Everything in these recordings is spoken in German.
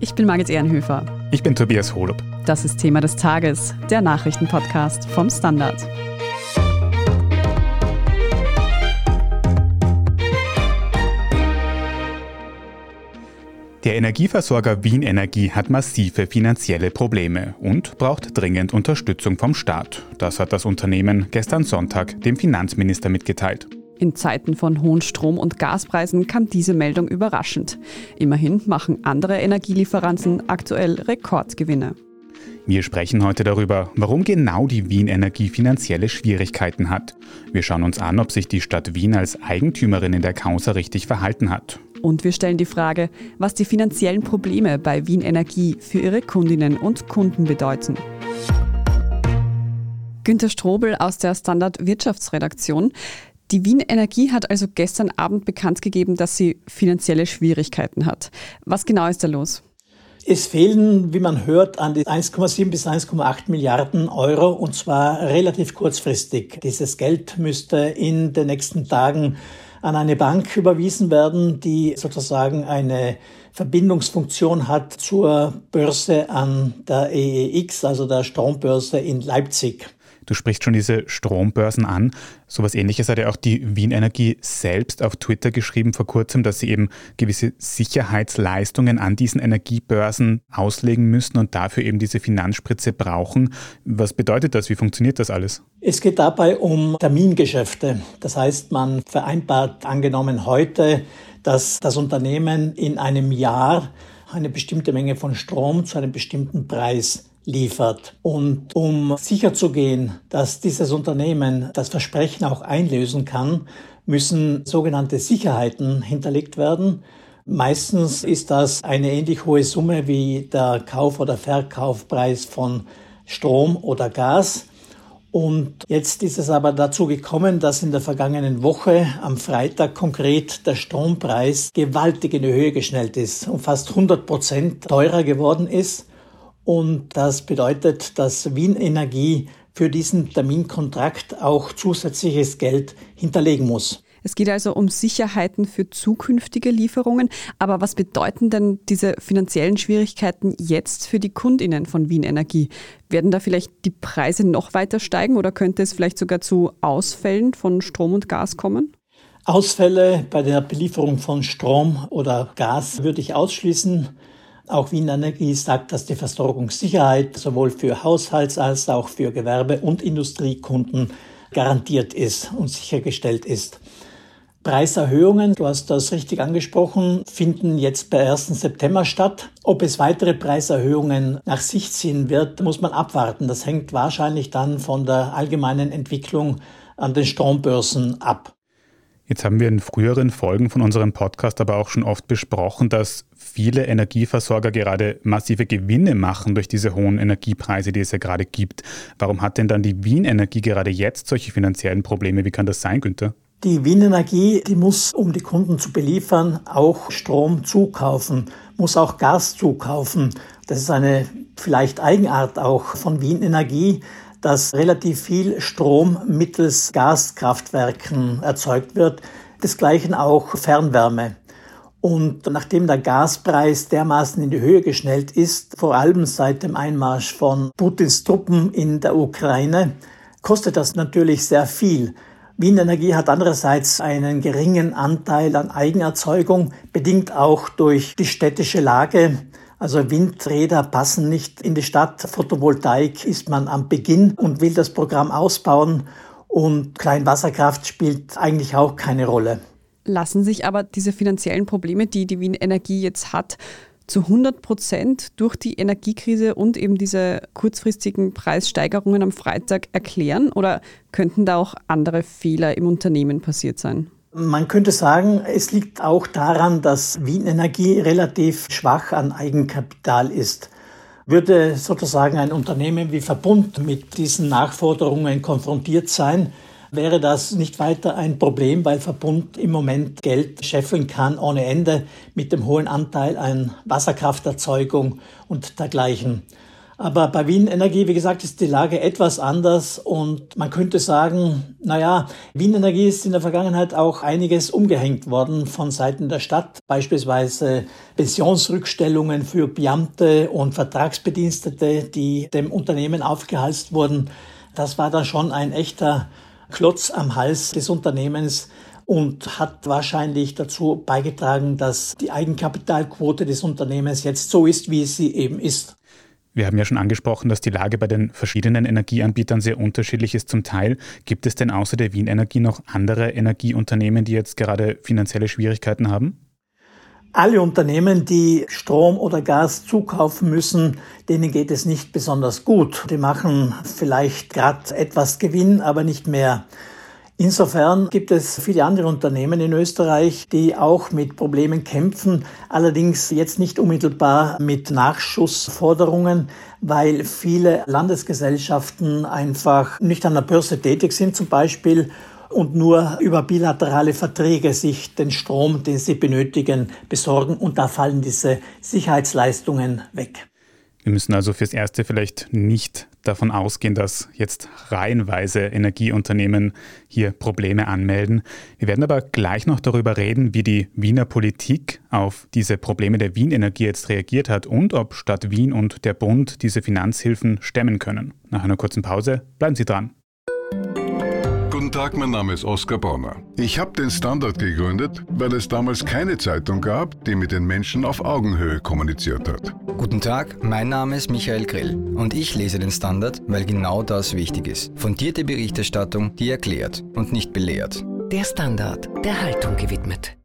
Ich bin Margit Ehrenhöfer. Ich bin Tobias Holub. Das ist Thema des Tages, der Nachrichtenpodcast vom Standard. Der Energieversorger Wien Energie hat massive finanzielle Probleme und braucht dringend Unterstützung vom Staat. Das hat das Unternehmen gestern Sonntag dem Finanzminister mitgeteilt. In Zeiten von hohen Strom- und Gaspreisen kam diese Meldung überraschend. Immerhin machen andere Energielieferanten aktuell Rekordgewinne. Wir sprechen heute darüber, warum genau die Wien Energie finanzielle Schwierigkeiten hat. Wir schauen uns an, ob sich die Stadt Wien als Eigentümerin in der Causa richtig verhalten hat. Und wir stellen die Frage, was die finanziellen Probleme bei Wien Energie für ihre Kundinnen und Kunden bedeuten. Günter Strobel aus der Standard Wirtschaftsredaktion. Die Wien Energie hat also gestern Abend bekannt gegeben, dass sie finanzielle Schwierigkeiten hat. Was genau ist da los? Es fehlen, wie man hört, an die 1,7 bis 1,8 Milliarden Euro und zwar relativ kurzfristig. Dieses Geld müsste in den nächsten Tagen an eine Bank überwiesen werden, die sozusagen eine Verbindungsfunktion hat zur Börse an der EEX, also der Strombörse in Leipzig. Du sprichst schon diese Strombörsen an. So etwas ähnliches hat ja auch die Wien Energie selbst auf Twitter geschrieben vor kurzem, dass sie eben gewisse Sicherheitsleistungen an diesen Energiebörsen auslegen müssen und dafür eben diese Finanzspritze brauchen. Was bedeutet das? Wie funktioniert das alles? Es geht dabei um Termingeschäfte. Das heißt, man vereinbart angenommen heute, dass das Unternehmen in einem Jahr eine bestimmte Menge von Strom zu einem bestimmten Preis liefert. Und um sicherzugehen, dass dieses Unternehmen das Versprechen auch einlösen kann, müssen sogenannte Sicherheiten hinterlegt werden. Meistens ist das eine ähnlich hohe Summe wie der Kauf- oder Verkaufpreis von Strom oder Gas. Und jetzt ist es aber dazu gekommen, dass in der vergangenen Woche am Freitag konkret der Strompreis gewaltig in die Höhe geschnellt ist und fast 100 Prozent teurer geworden ist. Und das bedeutet, dass Wien Energie für diesen Terminkontrakt auch zusätzliches Geld hinterlegen muss. Es geht also um Sicherheiten für zukünftige Lieferungen. Aber was bedeuten denn diese finanziellen Schwierigkeiten jetzt für die Kundinnen von Wien Energie? Werden da vielleicht die Preise noch weiter steigen oder könnte es vielleicht sogar zu Ausfällen von Strom und Gas kommen? Ausfälle bei der Belieferung von Strom oder Gas würde ich ausschließen. Auch Wien Energie sagt, dass die Versorgungssicherheit sowohl für Haushalts- als auch für Gewerbe- und Industriekunden garantiert ist und sichergestellt ist. Preiserhöhungen, du hast das richtig angesprochen, finden jetzt per 1. September statt. Ob es weitere Preiserhöhungen nach sich ziehen wird, muss man abwarten. Das hängt wahrscheinlich dann von der allgemeinen Entwicklung an den Strombörsen ab. Jetzt haben wir in früheren Folgen von unserem Podcast aber auch schon oft besprochen, dass viele Energieversorger gerade massive Gewinne machen durch diese hohen Energiepreise, die es ja gerade gibt. Warum hat denn dann die Wien Energie gerade jetzt solche finanziellen Probleme? Wie kann das sein, Günther? Die Wien Energie, die muss, um die Kunden zu beliefern, auch Strom zukaufen, muss auch Gas zukaufen. Das ist eine vielleicht Eigenart auch von Wien Energie, dass relativ viel Strom mittels Gaskraftwerken erzeugt wird. Desgleichen auch Fernwärme. Und nachdem der Gaspreis dermaßen in die Höhe geschnellt ist, vor allem seit dem Einmarsch von Putins Truppen in der Ukraine, kostet das natürlich sehr viel. Wien Energie hat andererseits einen geringen Anteil an Eigenerzeugung, bedingt auch durch die städtische Lage. Also Windräder passen nicht in die Stadt. Photovoltaik ist man am Beginn und will das Programm ausbauen. Und Kleinwasserkraft spielt eigentlich auch keine Rolle. Lassen sich aber diese finanziellen Probleme, die die Wien Energie jetzt hat, zu 100 Prozent durch die Energiekrise und eben diese kurzfristigen Preissteigerungen am Freitag erklären? Oder könnten da auch andere Fehler im Unternehmen passiert sein? Man könnte sagen, es liegt auch daran, dass Wien Energie relativ schwach an Eigenkapital ist. Würde sozusagen ein Unternehmen wie Verbund mit diesen Nachforderungen konfrontiert sein, wäre das nicht weiter ein Problem, weil Verbund im Moment Geld scheffeln kann ohne Ende mit dem hohen Anteil an Wasserkrafterzeugung und dergleichen. Aber bei Wien Energie, wie gesagt, ist die Lage etwas anders und man könnte sagen, naja, Wien Energie ist in der Vergangenheit auch einiges umgehängt worden von Seiten der Stadt, beispielsweise Pensionsrückstellungen für Beamte und Vertragsbedienstete, die dem Unternehmen aufgehalst wurden. Das war dann schon ein echter Klotz am Hals des Unternehmens und hat wahrscheinlich dazu beigetragen, dass die Eigenkapitalquote des Unternehmens jetzt so ist, wie sie eben ist. Wir haben ja schon angesprochen, dass die Lage bei den verschiedenen Energieanbietern sehr unterschiedlich ist zum Teil. Gibt es denn außer der Wien Energie noch andere Energieunternehmen, die jetzt gerade finanzielle Schwierigkeiten haben? Alle Unternehmen, die Strom oder Gas zukaufen müssen, denen geht es nicht besonders gut. Die machen vielleicht gerade etwas Gewinn, aber nicht mehr. Insofern gibt es viele andere Unternehmen in Österreich, die auch mit Problemen kämpfen, allerdings jetzt nicht unmittelbar mit Nachschussforderungen, weil viele Landesgesellschaften einfach nicht an der Börse tätig sind zum Beispiel und nur über bilaterale Verträge sich den Strom, den sie benötigen, besorgen und da fallen diese Sicherheitsleistungen weg. Wir müssen also fürs Erste vielleicht nicht davon ausgehen, dass jetzt reihenweise Energieunternehmen hier Probleme anmelden. Wir werden aber gleich noch darüber reden, wie die Wiener Politik auf diese Probleme der Wien Energie jetzt reagiert hat und ob Stadt Wien und der Bund diese Finanzhilfen stemmen können. Nach einer kurzen Pause bleiben Sie dran. Guten Tag, mein Name ist Oskar Bonner. Ich habe den Standard gegründet, weil es damals keine Zeitung gab, die mit den Menschen auf Augenhöhe kommuniziert hat. Guten Tag, mein Name ist Michael Grill und ich lese den Standard, weil genau das wichtig ist. Fundierte Berichterstattung, die erklärt und nicht belehrt. Der Standard, der Haltung gewidmet.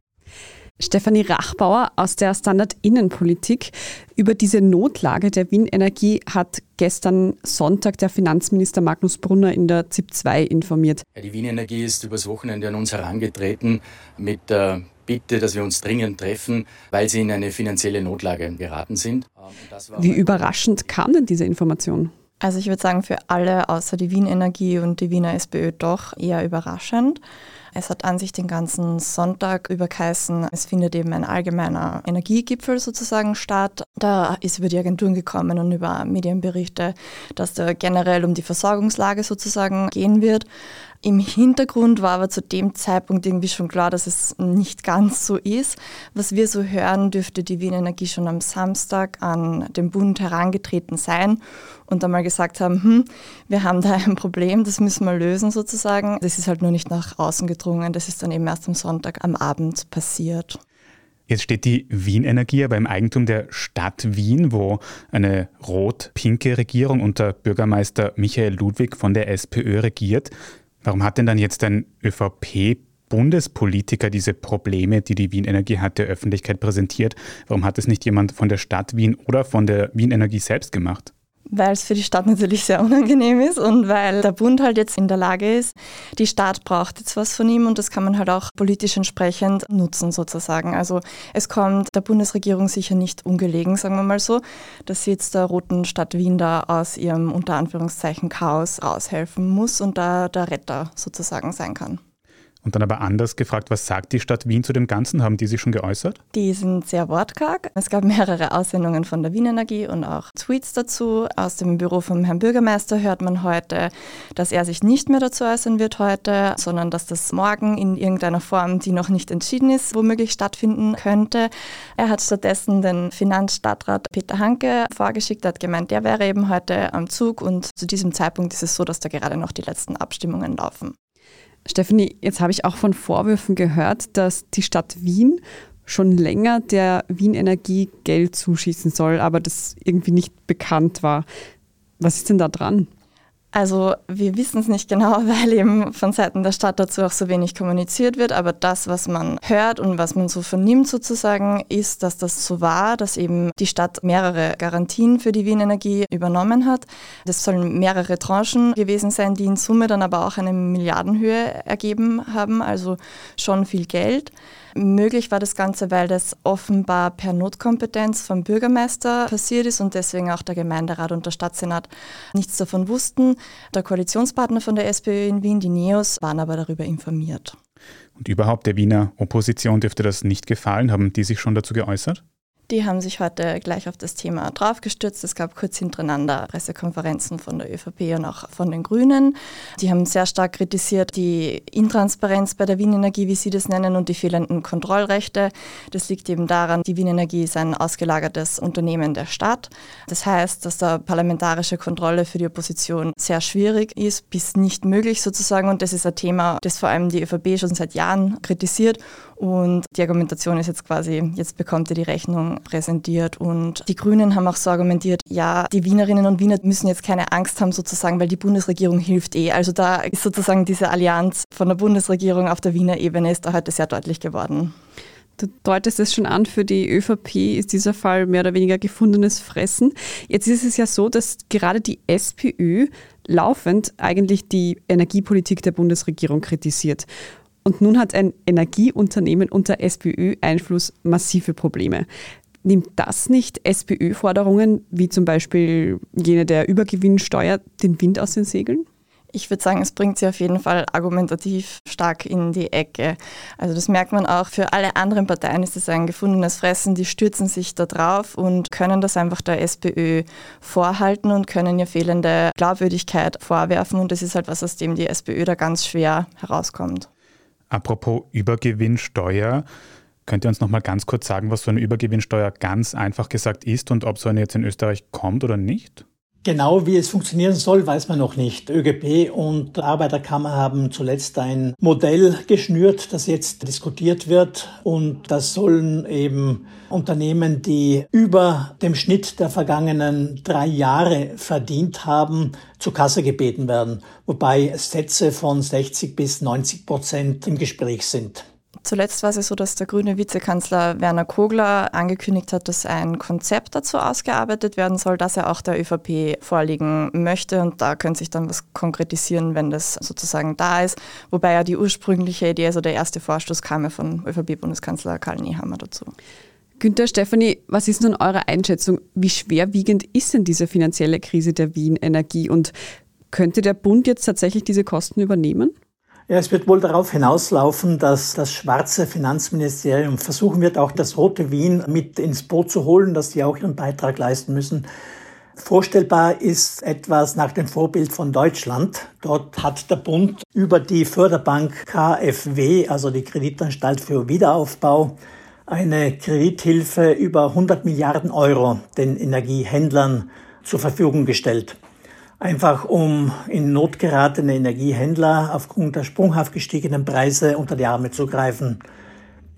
Stefanie Rachbauer aus der Standard Innenpolitik. Über diese Notlage der Wien Energie hat gestern Sonntag der Finanzminister Magnus Brunner in der ZIP 2 informiert. die Wien Energie ist übers Wochenende an uns herangetreten mit der Bitte, dass wir uns dringend treffen, weil sie in eine finanzielle Notlage geraten sind. Wie überraschend kam denn diese Information? Also ich würde sagen, für alle außer die Wien Energie und die Wiener SPÖ doch eher überraschend. Es hat an sich den ganzen Sonntag über geheißen, es findet eben ein allgemeiner Energiegipfel sozusagen statt. Da ist über die Agenturen gekommen und über Medienberichte, dass da generell um die Versorgungslage sozusagen gehen wird. Im Hintergrund war aber zu dem Zeitpunkt irgendwie schon klar, dass es nicht ganz so ist. Was wir so hören, dürfte die Wien Energie schon am Samstag an den Bund herangetreten sein und einmal gesagt haben, hm, wir haben da ein Problem, das müssen wir lösen sozusagen. Das ist halt nur nicht nach außen gedrungen, das ist dann eben erst am Sonntag am Abend passiert. Jetzt steht die Wien Energie aber im Eigentum der Stadt Wien, wo eine rot-pinke Regierung unter Bürgermeister Michael Ludwig von der SPÖ regiert. Warum hat denn dann jetzt ein ÖVP-Bundespolitiker diese Probleme, die die Wien Energie hat, der Öffentlichkeit präsentiert? Warum hat es nicht jemand von der Stadt Wien oder von der Wien Energie selbst gemacht? Weil es für die Stadt natürlich sehr unangenehm ist und weil der Bund halt jetzt in der Lage ist, die Stadt braucht jetzt was von ihm und das kann man halt auch politisch entsprechend nutzen sozusagen. Also es kommt der Bundesregierung sicher nicht ungelegen, sagen wir mal so, dass sie jetzt der roten Stadt Wien da aus ihrem unter Anführungszeichen Chaos raushelfen muss und da der Retter sozusagen sein kann. Und dann aber anders gefragt, was sagt die Stadt Wien zu dem Ganzen? Haben die sich schon geäußert? Die sind sehr wortkarg. Es gab mehrere Aussendungen von der Wien Energie und auch Tweets dazu. Aus dem Büro vom Herrn Bürgermeister hört man heute, dass er sich nicht mehr dazu äußern wird heute, sondern dass das morgen in irgendeiner Form, die noch nicht entschieden ist, womöglich stattfinden könnte. Er hat stattdessen den Finanzstadtrat Peter Hanke vorgeschickt, hat gemeint, der wäre eben heute am Zug und zu diesem Zeitpunkt ist es so, dass da gerade noch die letzten Abstimmungen laufen. Stephanie, jetzt habe ich auch von Vorwürfen gehört, dass die Stadt Wien schon länger der Wien Energie Geld zuschießen soll, aber das irgendwie nicht bekannt war. Was ist denn da dran? Also wir wissen es nicht genau, weil eben von Seiten der Stadt dazu auch so wenig kommuniziert wird. Aber das, was man hört und was man so vernimmt sozusagen, ist, dass das so war, dass eben die Stadt mehrere Garantien für die Wien Energie übernommen hat. Das sollen mehrere Tranchen gewesen sein, die in Summe dann aber auch eine Milliardenhöhe ergeben haben, also schon viel Geld. Möglich war das Ganze, weil das offenbar per Notkompetenz vom Bürgermeister passiert ist und deswegen auch der Gemeinderat und der Stadtsenat nichts davon wussten. Der Koalitionspartner von der SPÖ in Wien, die NEOS, waren aber darüber informiert. Und überhaupt der Wiener Opposition dürfte das nicht gefallen. Haben die sich schon dazu geäußert? Die haben sich heute gleich auf das Thema draufgestürzt. Es gab kurz hintereinander Pressekonferenzen von der ÖVP und auch von den Grünen. Die haben sehr stark kritisiert die Intransparenz bei der Wien Energie, wie sie das nennen, und die fehlenden Kontrollrechte. Das liegt eben daran, die Wien Energie ist ein ausgelagertes Unternehmen der Stadt. Das heißt, dass da parlamentarische Kontrolle für die Opposition sehr schwierig ist, bis nicht möglich sozusagen. Und das ist ein Thema, das vor allem die ÖVP schon seit Jahren kritisiert. Und die Argumentation ist jetzt quasi, jetzt bekommt ihr die Rechnung präsentiert. Und die Grünen haben auch so argumentiert, ja, die Wienerinnen und Wiener müssen jetzt keine Angst haben sozusagen, weil die Bundesregierung hilft eh. Also da ist sozusagen diese Allianz von der Bundesregierung auf der Wiener Ebene ist da heute sehr deutlich geworden. Du deutest es schon an, für die ÖVP ist dieser Fall mehr oder weniger gefundenes Fressen. Jetzt ist es ja so, dass gerade die SPÖ laufend eigentlich die Energiepolitik der Bundesregierung kritisiert. Und nun hat ein Energieunternehmen unter SPÖ-Einfluss massive Probleme. Nimmt das nicht SPÖ-Forderungen, wie zum Beispiel jene der Übergewinnsteuer, den Wind aus den Segeln? Ich würde sagen, es bringt sie auf jeden Fall argumentativ stark in die Ecke. Also das merkt man auch, für alle anderen Parteien ist es ein gefundenes Fressen, die stürzen sich da drauf und können das einfach der SPÖ vorhalten und können ihr fehlende Glaubwürdigkeit vorwerfen und das ist halt was, aus dem die SPÖ da ganz schwer herauskommt. Apropos Übergewinnsteuer, könnt ihr uns noch mal ganz kurz sagen, was so eine Übergewinnsteuer ganz einfach gesagt ist und ob so eine jetzt in Österreich kommt oder nicht? Genau wie es funktionieren soll, weiß man noch nicht. ÖGB und Arbeiterkammer haben zuletzt ein Modell geschnürt, das jetzt diskutiert wird. Und das sollen eben Unternehmen, die über dem Schnitt der vergangenen drei Jahre verdient haben, zur Kasse gebeten werden. Wobei Sätze von 60 bis 90 Prozent im Gespräch sind. Zuletzt war es so, dass der grüne Vizekanzler Werner Kogler angekündigt hat, dass ein Konzept dazu ausgearbeitet werden soll, das er auch der ÖVP vorlegen möchte. Und da könnte sich dann was konkretisieren, wenn das sozusagen da ist. Wobei ja die ursprüngliche Idee, also der erste Vorstoß kam ja von ÖVP-Bundeskanzler Karl Nehammer dazu. Günther, Stefanie, was ist nun eure Einschätzung? Wie schwerwiegend ist denn diese finanzielle Krise der Wien Energie und könnte der Bund jetzt tatsächlich diese Kosten übernehmen? Ja, es wird wohl darauf hinauslaufen, dass das schwarze Finanzministerium versuchen wird, auch das rote Wien mit ins Boot zu holen, dass die auch ihren Beitrag leisten müssen. Vorstellbar ist etwas nach dem Vorbild von Deutschland. Dort hat der Bund über die Förderbank KfW, also die Kreditanstalt für Wiederaufbau, eine Kredithilfe über 100 Milliarden Euro den Energiehändlern zur Verfügung gestellt einfach um in Not geratene Energiehändler aufgrund der sprunghaft gestiegenen Preise unter die Arme zu greifen.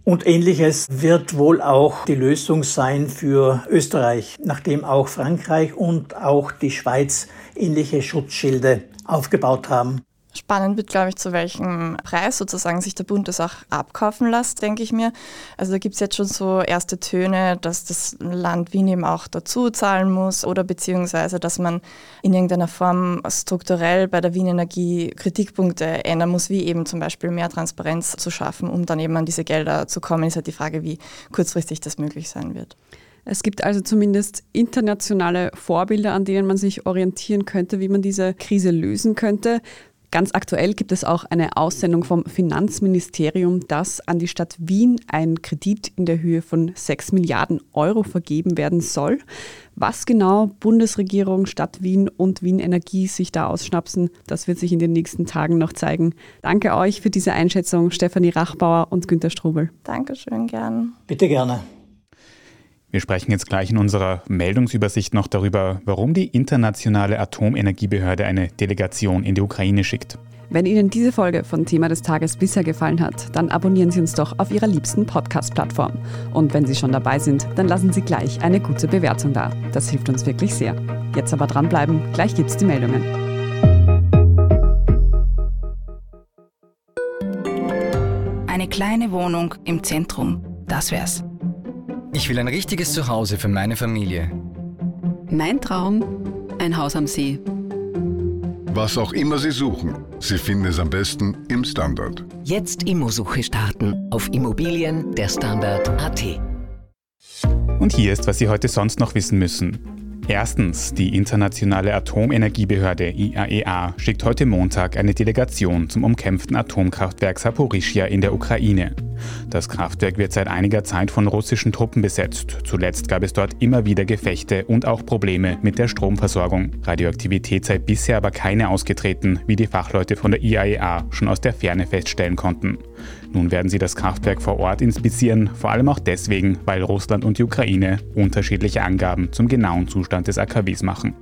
Und ähnliches wird wohl auch die Lösung sein für Österreich, nachdem auch Frankreich und auch die Schweiz ähnliche Schutzschilde aufgebaut haben. Spannend wird, glaube ich, zu welchem Preis sozusagen sich der Bund das auch abkaufen lässt, denke ich mir. Also da gibt es jetzt schon so erste Töne, dass das Land Wien eben auch dazu zahlen muss oder beziehungsweise, dass man in irgendeiner Form strukturell bei der Wien Energie Kritikpunkte ändern muss, wie eben zum Beispiel mehr Transparenz zu schaffen, um dann eben an diese Gelder zu kommen. Ist halt die Frage, wie kurzfristig das möglich sein wird. Es gibt also zumindest internationale Vorbilder, an denen man sich orientieren könnte, wie man diese Krise lösen könnte. Ganz aktuell gibt es auch eine Aussendung vom Finanzministerium, dass an die Stadt Wien ein Kredit in der Höhe von 6 Milliarden Euro vergeben werden soll. Was genau Bundesregierung, Stadt Wien und Wien Energie sich da ausschnapsen, das wird sich in den nächsten Tagen noch zeigen. Danke euch für diese Einschätzung, Stefanie Rachbauer und Günter Strobel. Dankeschön, gern. Bitte gerne. Wir sprechen jetzt gleich in unserer Meldungsübersicht noch darüber, warum die Internationale Atomenergiebehörde eine Delegation in die Ukraine schickt. Wenn Ihnen diese Folge von Thema des Tages bisher gefallen hat, dann abonnieren Sie uns doch auf Ihrer liebsten Podcast-Plattform. Und wenn Sie schon dabei sind, dann lassen Sie gleich eine gute Bewertung da. Das hilft uns wirklich sehr. Jetzt aber dranbleiben, gleich gibt's die Meldungen. Eine kleine Wohnung im Zentrum, das wär's. Ich will ein richtiges Zuhause für meine Familie. Mein Traum, ein Haus am See. Was auch immer Sie suchen, Sie finden es am besten im Standard. Jetzt Immosuche starten auf Immobilien der Standard.at. Und hier ist, was Sie heute sonst noch wissen müssen. Erstens, die Internationale Atomenergiebehörde IAEA e schickt heute Montag eine Delegation zum umkämpften Atomkraftwerk Saporischia in der Ukraine. Das Kraftwerk wird seit einiger Zeit von russischen Truppen besetzt. Zuletzt gab es dort immer wieder Gefechte und auch Probleme mit der Stromversorgung. Radioaktivität sei bisher aber keine ausgetreten, wie die Fachleute von der IAEA e schon aus der Ferne feststellen konnten. Nun werden sie das Kraftwerk vor Ort inspizieren, vor allem auch deswegen, weil Russland und die Ukraine unterschiedliche Angaben zum genauen Zustand des AKWs machen.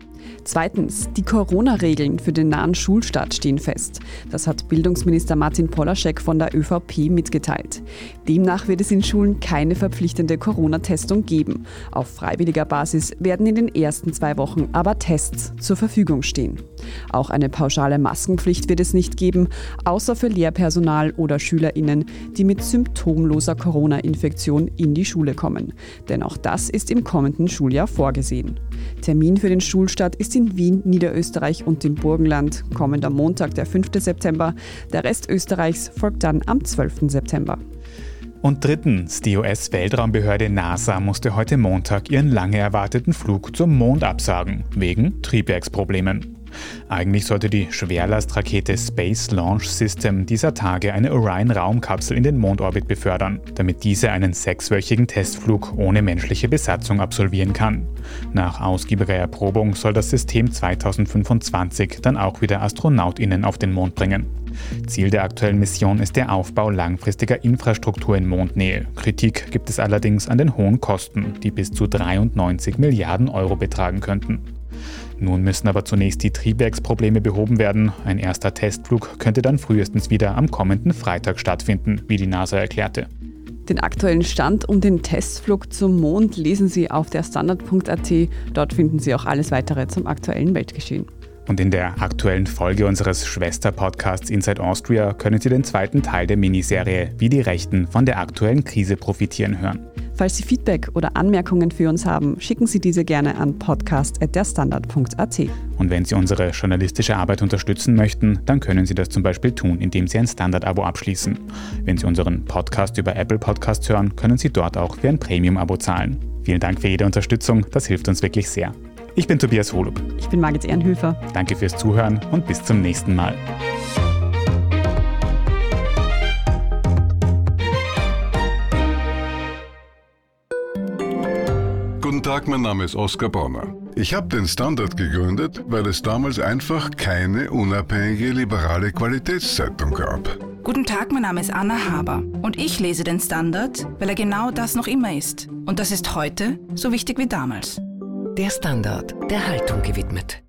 Zweitens, die Corona-Regeln für den nahen Schulstart stehen fest. Das hat Bildungsminister Martin Polaschek von der ÖVP mitgeteilt. Demnach wird es in Schulen keine verpflichtende Corona-Testung geben. Auf freiwilliger Basis werden in den ersten zwei Wochen aber Tests zur Verfügung stehen. Auch eine pauschale Maskenpflicht wird es nicht geben, außer für Lehrpersonal oder SchülerInnen, die mit symptomloser Corona-Infektion in die Schule kommen. Denn auch das ist im kommenden Schuljahr vorgesehen. Termin für den Schulstart ist in Wien, Niederösterreich und im Burgenland. Kommender Montag, der 5. September. Der Rest Österreichs folgt dann am 12. September. Und drittens, die US-Weltraumbehörde NASA musste heute Montag ihren lange erwarteten Flug zum Mond absagen, wegen Triebwerksproblemen. Eigentlich sollte die Schwerlastrakete Space Launch System dieser Tage eine Orion-Raumkapsel in den Mondorbit befördern, damit diese einen sechswöchigen Testflug ohne menschliche Besatzung absolvieren kann. Nach ausgiebiger Erprobung soll das System 2025 dann auch wieder AstronautInnen auf den Mond bringen. Ziel der aktuellen Mission ist der Aufbau langfristiger Infrastruktur in Mondnähe. Kritik gibt es allerdings an den hohen Kosten, die bis zu 93 Milliarden Euro betragen könnten. Nun müssen aber zunächst die Triebwerksprobleme behoben werden. Ein erster Testflug könnte dann frühestens wieder am kommenden Freitag stattfinden, wie die NASA erklärte. Den aktuellen Stand um den Testflug zum Mond lesen Sie auf der Standard.at. Dort finden Sie auch alles weitere zum aktuellen Weltgeschehen. Und in der aktuellen Folge unseres Schwester-Podcasts Inside Austria können Sie den zweiten Teil der Miniserie Wie die Rechten von der aktuellen Krise profitieren hören. Falls Sie Feedback oder Anmerkungen für uns haben, schicken Sie diese gerne an podcast.derstandard.at. Und wenn Sie unsere journalistische Arbeit unterstützen möchten, dann können Sie das zum Beispiel tun, indem Sie ein Standard-Abo abschließen. Wenn Sie unseren Podcast über Apple Podcasts hören, können Sie dort auch für ein Premium-Abo zahlen. Vielen Dank für jede Unterstützung, das hilft uns wirklich sehr. Ich bin Tobias Holub. Ich bin Margit Ehrenhöfer. Danke fürs Zuhören und bis zum nächsten Mal. Guten Tag, mein Name ist Oskar Bonner. Ich habe den Standard gegründet, weil es damals einfach keine unabhängige liberale Qualitätszeitung gab. Guten Tag, mein Name ist Anna Haber und ich lese den Standard, weil er genau das noch immer ist. Und das ist heute so wichtig wie damals. Der Standard, der Haltung gewidmet.